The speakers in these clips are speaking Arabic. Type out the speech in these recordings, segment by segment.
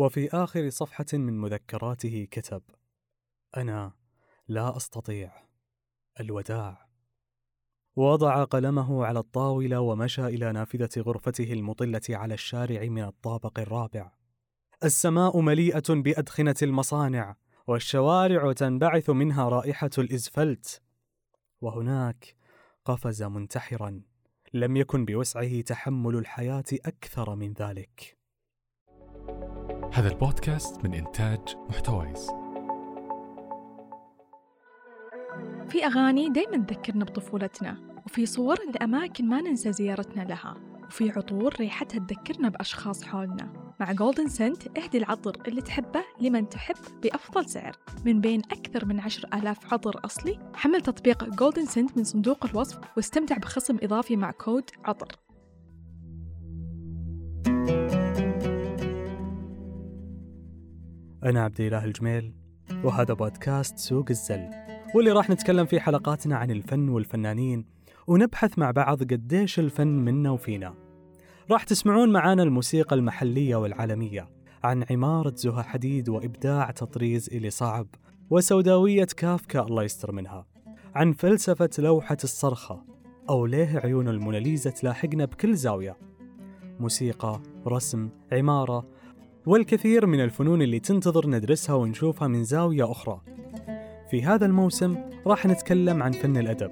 وفي آخر صفحة من مذكراته كتب: أنا لا أستطيع الوداع. وضع قلمه على الطاولة ومشى إلى نافذة غرفته المطلة على الشارع من الطابق الرابع. السماء مليئة بأدخنة المصانع، والشوارع تنبعث منها رائحة الإزفلت. وهناك قفز منتحرا لم يكن بوسعه تحمل الحياة أكثر من ذلك. هذا البودكاست من إنتاج محتويس. في أغاني دايما تذكرنا بطفولتنا وفي صور لأماكن ما ننسى زيارتنا لها وفي عطور ريحتها تذكرنا بأشخاص حولنا. مع Golden Scent اهدي العطر اللي تحبه لمن تحب بأفضل سعر. من بين أكثر من عشر آلاف عطر أصلي حمل تطبيق Golden Scent من صندوق الوصف واستمتع بخصم إضافي مع كود عطر. أنا عبد الإله الجميل وهذا بودكاست سوق الزل واللي راح نتكلم في حلقاتنا عن الفن والفنانين ونبحث مع بعض قديش الفن منا وفينا. راح تسمعون معانا الموسيقى المحلية والعالمية عن عمارة زها حديد وإبداع تطريز إلي صعب وسوداوية كافكا الله يستر منها عن فلسفة لوحة الصرخة أو ليه عيون الموناليزا تلاحقنا بكل زاوية. موسيقى، رسم، عمارة والكثير من الفنون اللي تنتظر ندرسها ونشوفها من زاوية أخرى. في هذا الموسم راح نتكلم عن فن الأدب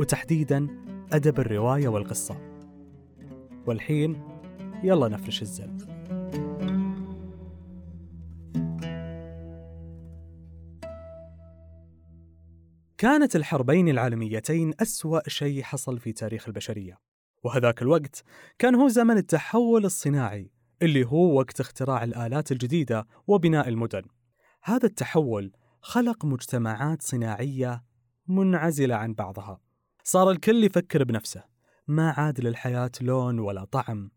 وتحديدا أدب الرواية والقصة. والحين يلا نفرش الزل. كانت الحربين العالميتين أسوأ شيء حصل في تاريخ البشرية. وهذاك الوقت كان هو زمن التحول الصناعي اللي هو وقت اختراع الآلات الجديدة وبناء المدن. هذا التحول خلق مجتمعات صناعية منعزلة عن بعضها. صار الكل يفكر بنفسه. ما عاد للحياة لون ولا طعم.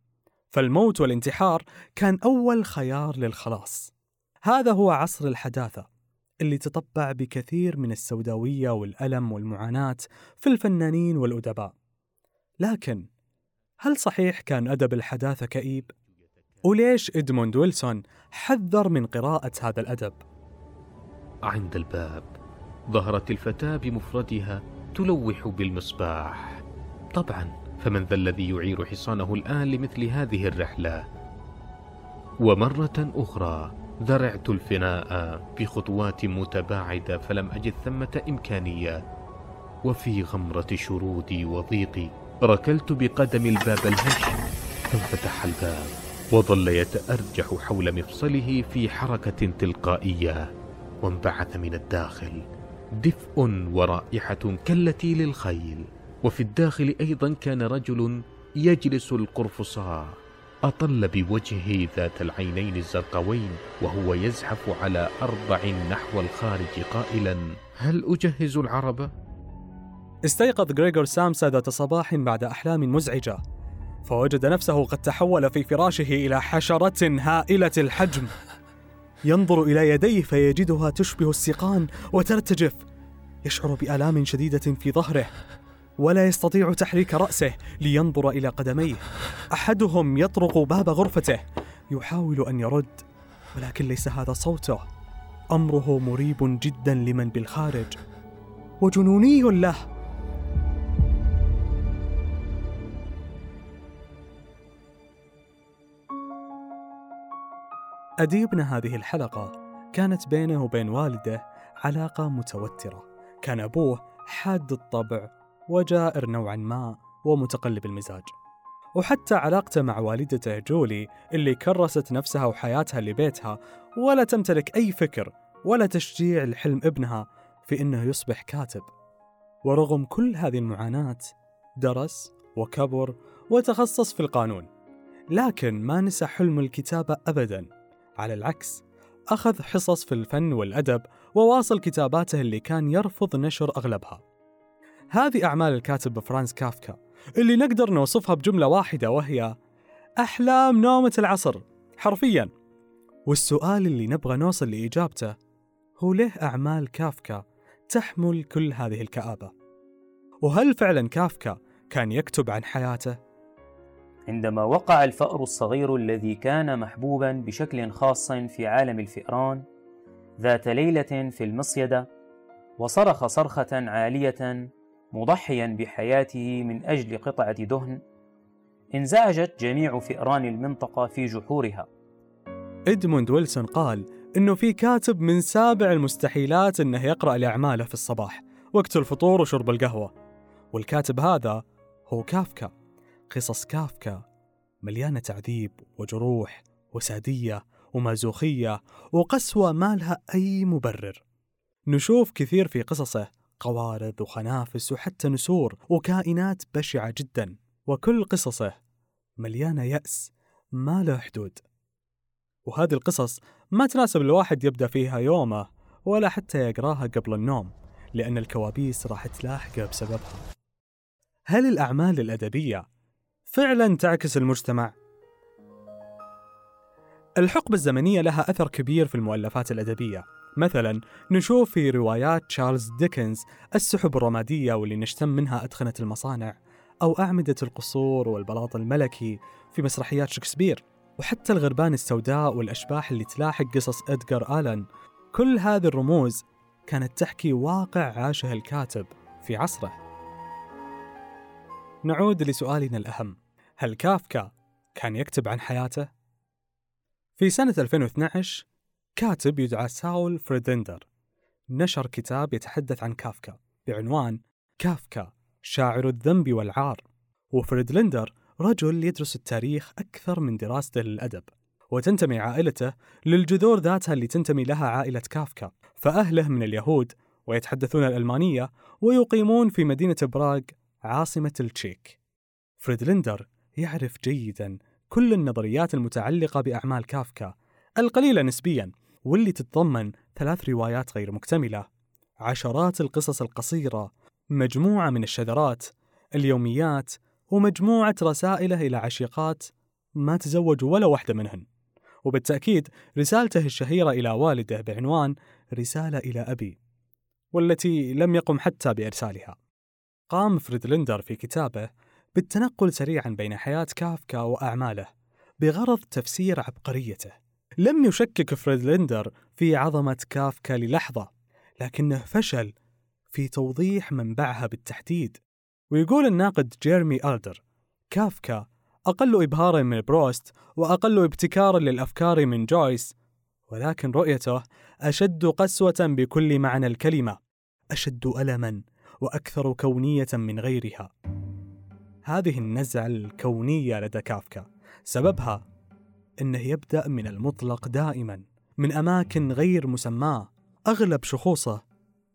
فالموت والانتحار كان أول خيار للخلاص. هذا هو عصر الحداثة اللي تطبع بكثير من السوداوية والألم والمعاناة في الفنانين والأدباء. لكن هل صحيح كان أدب الحداثة كئيب؟ وليش إدموند ويلسون حذر من قراءة هذا الأدب؟ عند الباب ظهرت الفتاة بمفردها تلوح بالمصباح. طبعا فمن ذا الذي يعير حصانه الآن لمثل هذه الرحلة؟ ومرة أخرى ذرعت الفناء بخطوات متباعدة فلم أجد ثمة إمكانية. وفي غمرة شرودي وضيقي ركلت بقدم الباب الهش فانفتح الباب. وظل يتأرجح حول مفصله في حركة تلقائية وانبعث من الداخل دفء ورائحة كالتي للخيل وفي الداخل أيضا كان رجل يجلس القرفصاء أطل بوجهه ذات العينين الزرقوين وهو يزحف على أربع نحو الخارج قائلا هل أجهز العربة؟ استيقظ غريغور سامسا ذات صباح بعد أحلام مزعجة فوجد نفسه قد تحول في فراشه إلى حشرة هائلة الحجم. ينظر إلى يديه فيجدها تشبه السيقان وترتجف يشعر بآلام شديدة في ظهره ولا يستطيع تحريك رأسه لينظر إلى قدميه. أحدهم يطرق باب غرفته يحاول أن يرد ولكن ليس هذا صوته. أمره مريب جدا لمن بالخارج. وجنوني له. أديبنا هذه الحلقة كانت بينه وبين والده علاقة متوترة. كان أبوه حاد الطبع وجائر نوعا ما ومتقلب المزاج. وحتى علاقته مع والدته جولي اللي كرست نفسها وحياتها لبيتها ولا تمتلك أي فكر ولا تشجيع لحلم ابنها في أنه يصبح كاتب. ورغم كل هذه المعاناة درس وكبر وتخصص في القانون لكن ما نسى حلم الكتابة أبدا. على العكس أخذ حصص في الفن والأدب وواصل كتاباته اللي كان يرفض نشر أغلبها هذه أعمال الكاتب فرانس كافكا اللي نقدر نوصفها بجملة واحدة وهي أحلام نومة العصر حرفيا والسؤال اللي نبغى نوصل لإجابته هو ليه أعمال كافكا تحمل كل هذه الكآبة؟ وهل فعلا كافكا كان يكتب عن حياته؟ عندما وقع الفأر الصغير الذي كان محبوبا بشكل خاص في عالم الفئران ذات ليلة في المصيدة وصرخ صرخة عالية مضحيا بحياته من أجل قطعة دهن انزعجت جميع فئران المنطقة في جحورها. إدموند ويلسون قال إنه في كاتب من سابع المستحيلات إنه يقرأ لأعماله في الصباح وقت الفطور وشرب القهوة. والكاتب هذا هو كافكا. قصص كافكا مليانة تعذيب وجروح وسادية ومازوخية وقسوة ما لها أي مبرر. نشوف كثير في قصصه قوارض وخنافس وحتى نسور وكائنات بشعة جدا. وكل قصصه مليانة يأس ما له حدود. وهذه القصص ما تناسب الواحد يبدأ فيها يومه ولا حتى يقراها قبل النوم لأن الكوابيس راح تلاحقه بسببها. هل الأعمال الأدبية فعلا تعكس المجتمع؟ الحقبة الزمنية لها أثر كبير في المؤلفات الأدبية. مثلا نشوف في روايات تشارلز ديكنز السحب الرمادية واللي نشتم منها أدخنة المصانع أو أعمدة القصور والبلاط الملكي في مسرحيات شكسبير وحتى الغربان السوداء والأشباح اللي تلاحق قصص إدغار آلان كل هذه الرموز كانت تحكي واقع عاشه الكاتب في عصره. نعود لسؤالنا الأهم. هل كافكا كان يكتب عن حياته؟ في سنة 2012 كاتب يدعى ساول فريدلندر نشر كتاب يتحدث عن كافكا بعنوان كافكا شاعر الذنب والعار وفريدلندر رجل يدرس التاريخ أكثر من دراسته للأدب وتنتمي عائلته للجذور ذاتها اللي تنتمي لها عائلة كافكا فأهله من اليهود ويتحدثون الألمانية ويقيمون في مدينة براغ عاصمة التشيك فريدلندر يعرف جيدا كل النظريات المتعلقة بأعمال كافكا القليلة نسبيا واللي تتضمن ثلاث روايات غير مكتملة. عشرات القصص القصيرة مجموعة من الشذرات اليوميات ومجموعة رسائله إلى عشيقات ما تزوجوا ولا واحدة منهن. وبالتأكيد رسالته الشهيرة إلى والده بعنوان رسالة إلى أبي والتي لم يقم حتى بإرسالها. قام فريدلندر في كتابه بالتنقل سريعا بين حياة كافكا وأعماله بغرض تفسير عبقريته. لم يشكك فريدلندر في عظمة كافكا للحظة لكنه فشل في توضيح منبعها بالتحديد. ويقول الناقد جيرمي ألدر كافكا أقل إبهارا من بروست وأقل ابتكارا للأفكار من جويس ولكن رؤيته أشد قسوة بكل معنى الكلمة أشد ألما وأكثر كونية من غيرها. هذه النزعة الكونية لدى كافكا. سببها أنه يبدأ من المطلق دائما من أماكن غير مسماة. أغلب شخوصه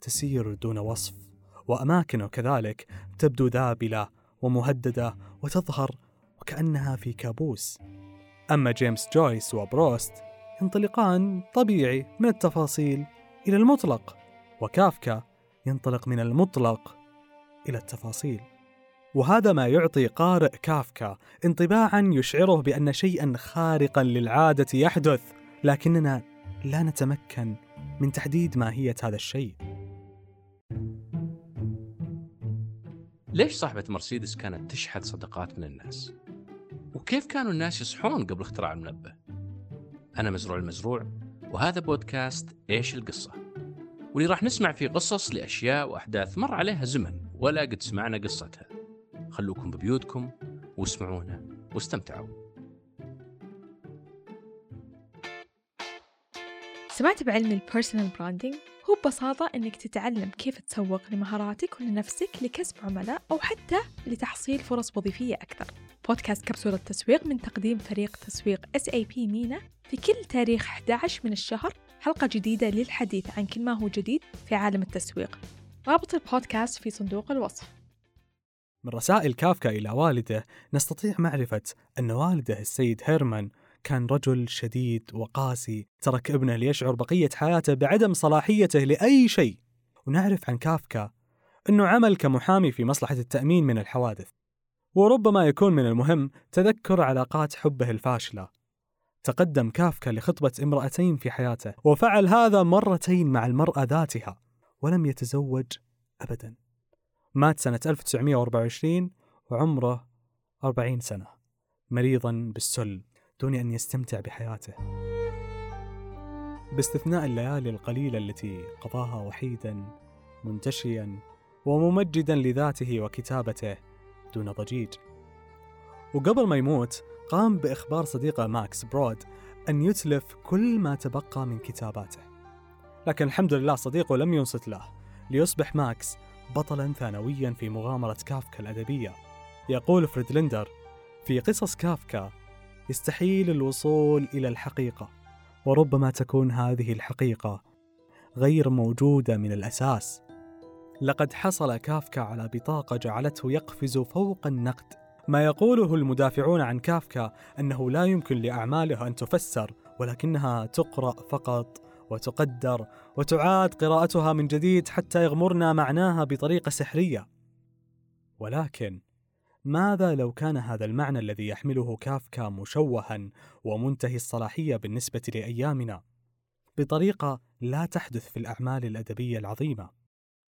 تسير دون وصف وأماكنه كذلك تبدو ذابلة ومهددة وتظهر وكأنها في كابوس. أما جيمس جويس وبروست ينطلقان طبيعي من التفاصيل إلى المطلق وكافكا ينطلق من المطلق إلى التفاصيل. وهذا ما يعطي قارئ كافكا انطباعا يشعره بأن شيئا خارقا للعادة يحدث لكننا لا نتمكن من تحديد ماهية هذا الشيء ليش صاحبة مرسيدس كانت تشحذ صدقات من الناس؟ وكيف كانوا الناس يصحون قبل اختراع المنبه؟ أنا مزروع المزروع وهذا بودكاست إيش القصة؟ واللي راح نسمع فيه قصص لأشياء وأحداث مر عليها زمن ولا قد سمعنا قصتها خلوكم ببيوتكم واسمعونا واستمتعوا. سمعت بعلم ال personal branding هو ببساطة إنك تتعلم كيف تسوق لمهاراتك ولنفسك لكسب عملاء أو حتى لتحصيل فرص وظيفية أكثر. بودكاست كبسولة تسويق من تقديم فريق تسويق SAP MENA في كل تاريخ 11 من الشهر حلقة جديدة للحديث عن كل ما هو جديد في عالم التسويق. رابط البودكاست في صندوق الوصف. من رسائل كافكا إلى والده نستطيع معرفة أن والده السيد هيرمان كان رجل شديد وقاسي ترك ابنه ليشعر بقية حياته بعدم صلاحيته لأي شيء. ونعرف عن كافكا أنه عمل كمحامي في مصلحة التأمين من الحوادث وربما يكون من المهم تذكر علاقات حبه الفاشلة. تقدم كافكا لخطبة امرأتين في حياته وفعل هذا مرتين مع المرأة ذاتها ولم يتزوج أبدا. مات سنة 1924 وعمره 40 سنة. مريضا بالسل دون أن يستمتع بحياته. باستثناء الليالي القليلة التي قضاها وحيدا منتشيا وممجدا لذاته وكتابته دون ضجيج. وقبل ما يموت قام بإخبار صديقه ماكس برود أن يتلف كل ما تبقى من كتاباته. لكن الحمد لله صديقه لم ينصت له. ليصبح ماكس بطلا ثانويا في مغامرة كافكا الأدبية. يقول فريدلندر في قصص كافكا يستحيل الوصول إلى الحقيقة وربما تكون هذه الحقيقة غير موجودة من الأساس. لقد حصل كافكا على بطاقة جعلته يقفز فوق النقد. ما يقوله المدافعون عن كافكا أنه لا يمكن لأعماله أن تفسر ولكنها تقرأ فقط وتقدر وتعاد قراءتها من جديد حتى يغمرنا معناها بطريقة سحرية. ولكن ماذا لو كان هذا المعنى الذي يحمله كافكا مشوها ومنتهي الصلاحية بالنسبة لأيامنا بطريقة لا تحدث في الأعمال الأدبية العظيمة؟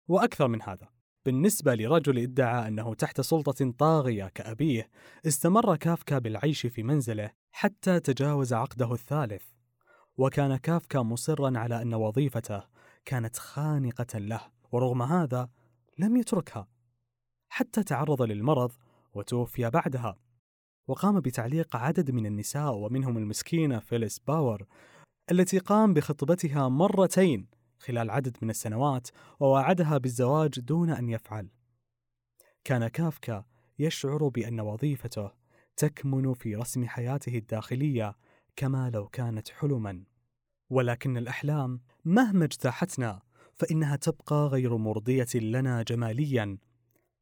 وأكثر من هذا بالنسبة لرجل ادعى أنه تحت سلطة طاغية كأبيه استمر كافكا بالعيش في منزله حتى تجاوز عقده الثالث. وكان كافكا مصرا على أن وظيفته كانت خانقة له ورغم هذا لم يتركها حتى تعرض للمرض وتوفي بعدها. وقام بتعليق عدد من النساء ومنهم المسكينة فيليس باور التي قام بخطبتها مرتين خلال عدد من السنوات ووعدها بالزواج دون أن يفعل. كان كافكا يشعر بأن وظيفته تكمن في رسم حياته الداخلية كما لو كانت حلما. ولكن الأحلام مهما اجتاحتنا فإنها تبقى غير مرضية لنا جماليا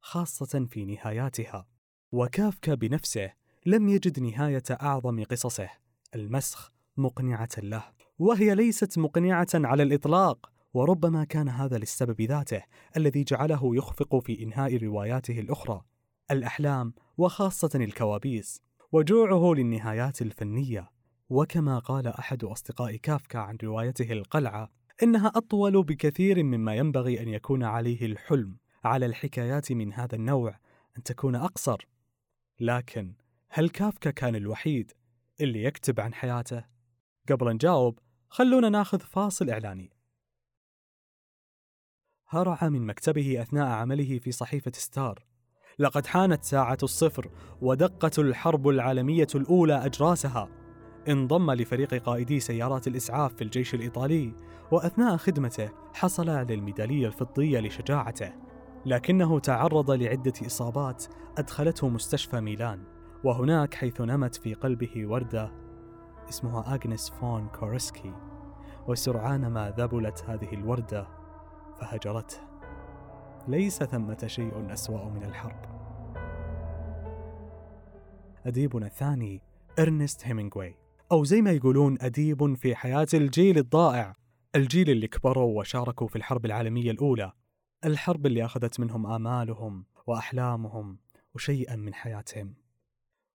خاصة في نهاياتها. وكافكا بنفسه لم يجد نهاية أعظم قصصه المسخ مقنعة له. وهي ليست مقنعة على الإطلاق وربما كان هذا للسبب ذاته الذي جعله يخفق في إنهاء رواياته الأخرى. الأحلام وخاصة الكوابيس وجوعه للنهايات الفنية. وكما قال أحد أصدقاء كافكا عن روايته القلعة إنها أطول بكثير مما ينبغي أن يكون عليه الحلم على الحكايات من هذا النوع أن تكون أقصر. لكن هل كافكا كان الوحيد اللي يكتب عن حياته؟ قبل نجاوب خلونا ناخذ فاصل إعلاني. هرع من مكتبه أثناء عمله في صحيفة ستار. لقد حانت ساعة الصفر ودقت الحرب العالمية الأولى أجراسها. انضم لفريق قائدي سيارات الإسعاف في الجيش الإيطالي وأثناء خدمته حصل على الميدالية الفضية لشجاعته لكنه تعرض لعدة إصابات أدخلته مستشفى ميلان وهناك حيث نمت في قلبه وردة اسمها أغنس فون كورسكي وسرعان ما ذبلت هذه الوردة فهجرته. ليس ثمة شيء أسوأ من الحرب. أديبنا الثاني إرنست هيمنغوي أو زي ما يقولون أديب في حياة الجيل الضائع. الجيل اللي كبروا وشاركوا في الحرب العالمية الأولى. الحرب اللي أخذت منهم آمالهم وأحلامهم وشيئا من حياتهم.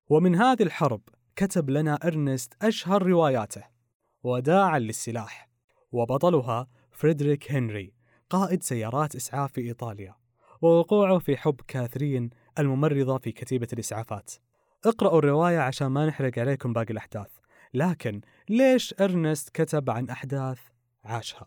ومن هذه الحرب كتب لنا إرنست أشهر رواياته. وداعا للسلاح. وبطلها فريدريك هنري قائد سيارات إسعاف في إيطاليا. ووقوعه في حب كاثرين الممرضة في كتيبة الإسعافات. اقرأوا الرواية عشان ما نحرق عليكم باقي الأحداث. لكن ليش إرنست كتب عن أحداث عاشها؟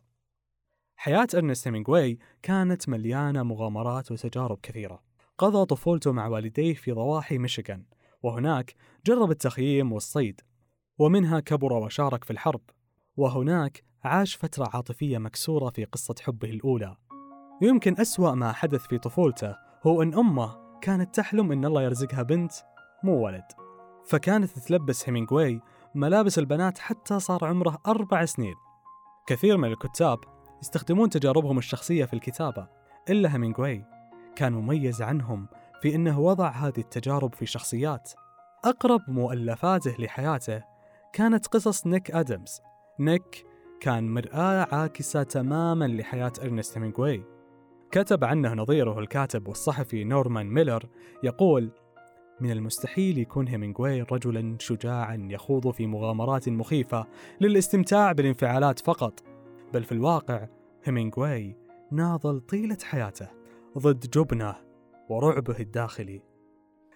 حياة إرنست هيمنغواي كانت مليانة مغامرات وتجارب كثيرة. قضى طفولته مع والديه في ضواحي ميشيغان وهناك جرب التخييم والصيد ومنها كبر وشارك في الحرب وهناك عاش فترة عاطفية مكسورة في قصة حبه الأولى. يمكن أسوأ ما حدث في طفولته هو أن أمه كانت تحلم أن الله يرزقها بنت مو ولد. فكانت تلبس هيمينغوي ملابس البنات حتى صار عمره أربع سنين. كثير من الكتاب يستخدمون تجاربهم الشخصية في الكتابة إلا هيمينغوي كان مميز عنهم في أنه وضع هذه التجارب في شخصيات. أقرب مؤلفاته لحياته كانت قصص نيك آدمز. نيك كان مرآة عاكسة تماما لحياة إرنست هيمينغوي كتب عنه نظيره الكاتب والصحفي نورمان ميلر يقول من المستحيل يكون هيمينغوي رجلا شجاعا يخوض في مغامرات مخيفة للاستمتاع بالانفعالات فقط. بل في الواقع هيمينغوي ناضل طيلة حياته ضد جبنه ورعبه الداخلي.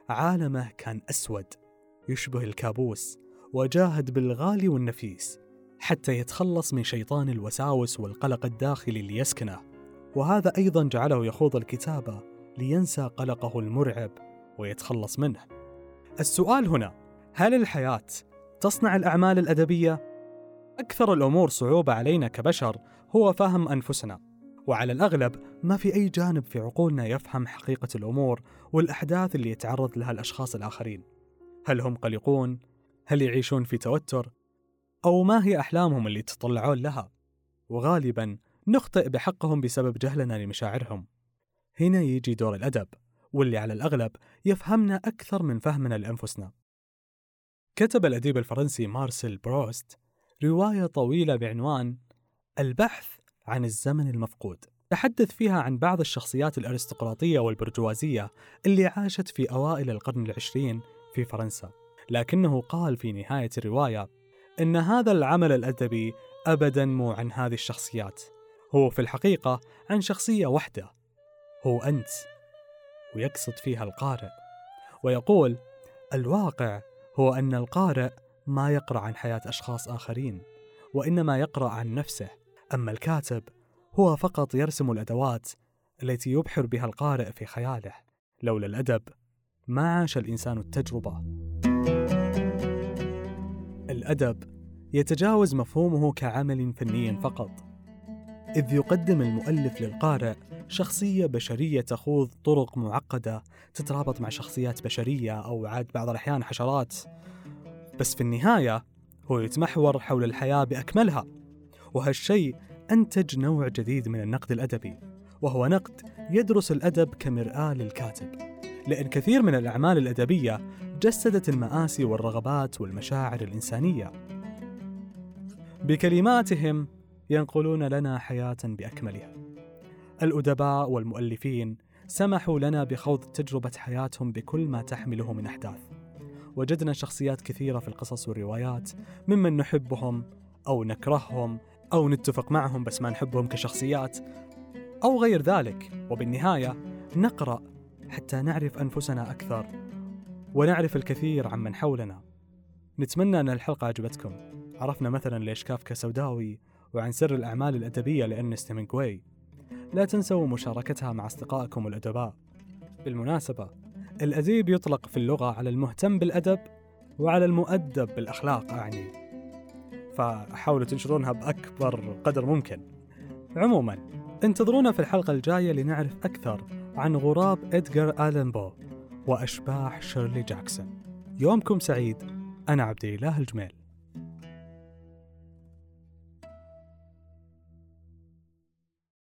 عالمه كان أسود يشبه الكابوس وجاهد بالغالي والنفيس حتى يتخلص من شيطان الوساوس والقلق الداخلي اللي يسكنه. وهذا أيضا جعله يخوض الكتابة لينسى قلقه المرعب ويتخلص منه السؤال هنا هل الحياة تصنع الأعمال الأدبية؟ أكثر الأمور صعوبة علينا كبشر هو فهم أنفسنا وعلى الأغلب ما في أي جانب في عقولنا يفهم حقيقة الأمور والأحداث اللي يتعرض لها الأشخاص الآخرين هل هم قلقون؟ هل يعيشون في توتر؟ أو ما هي أحلامهم اللي يتطلعون لها؟ وغالبا نخطئ بحقهم بسبب جهلنا لمشاعرهم هنا يجي دور الأدب واللي على الأغلب يفهمنا أكثر من فهمنا لأنفسنا. كتب الأديب الفرنسي مارسيل بروست رواية طويلة بعنوان البحث عن الزمن المفقود. تحدث فيها عن بعض الشخصيات الأرستقراطية والبرجوازية اللي عاشت في أوائل القرن العشرين في فرنسا. لكنه قال في نهاية الرواية إن هذا العمل الأدبي أبدا مو عن هذه الشخصيات. هو في الحقيقة عن شخصية واحدة. هو أنت. ويقصد فيها القارئ. ويقول الواقع هو أن القارئ ما يقرأ عن حياة أشخاص آخرين وإنما يقرأ عن نفسه. أما الكاتب هو فقط يرسم الأدوات التي يبحر بها القارئ في خياله. لولا الأدب ما عاش الإنسان التجربة. الأدب يتجاوز مفهومه كعمل فني فقط إذ يقدم المؤلف للقارئ شخصية بشرية تخوض طرق معقدة تترابط مع شخصيات بشرية أو عاد بعض الأحيان حشرات. بس في النهاية هو يتمحور حول الحياة بأكملها وهالشيء أنتج نوع جديد من النقد الأدبي وهو نقد يدرس الأدب كمرآة للكاتب. لأن كثير من الأعمال الأدبية جسدت المآسي والرغبات والمشاعر الإنسانية. بكلماتهم ينقلون لنا حياة بأكملها. الأدباء والمؤلفين سمحوا لنا بخوض تجربة حياتهم بكل ما تحمله من أحداث. وجدنا شخصيات كثيرة في القصص والروايات ممن نحبهم أو نكرههم أو نتفق معهم بس ما نحبهم كشخصيات أو غير ذلك. وبالنهاية نقرأ حتى نعرف أنفسنا أكثر ونعرف الكثير عمن حولنا. نتمنى أن الحلقة عجبتكم عرفنا مثلا ليش كافكا سوداوي وعن سر الأعمال الأدبية لأرنست هيمنغواي لا تنسوا مشاركتها مع أصدقائكم الأدباء. بالمناسبة الأديب يطلق في اللغة على المهتم بالأدب وعلى المؤدب بالأخلاق أعني فحاولوا تنشرونها بأكبر قدر ممكن. عموما انتظرونا في الحلقة الجاية لنعرف أكثر عن غراب إدغار آلن بو وأشباح شيرلي جاكسون. يومكم سعيد. أنا عبد الإله الجميل.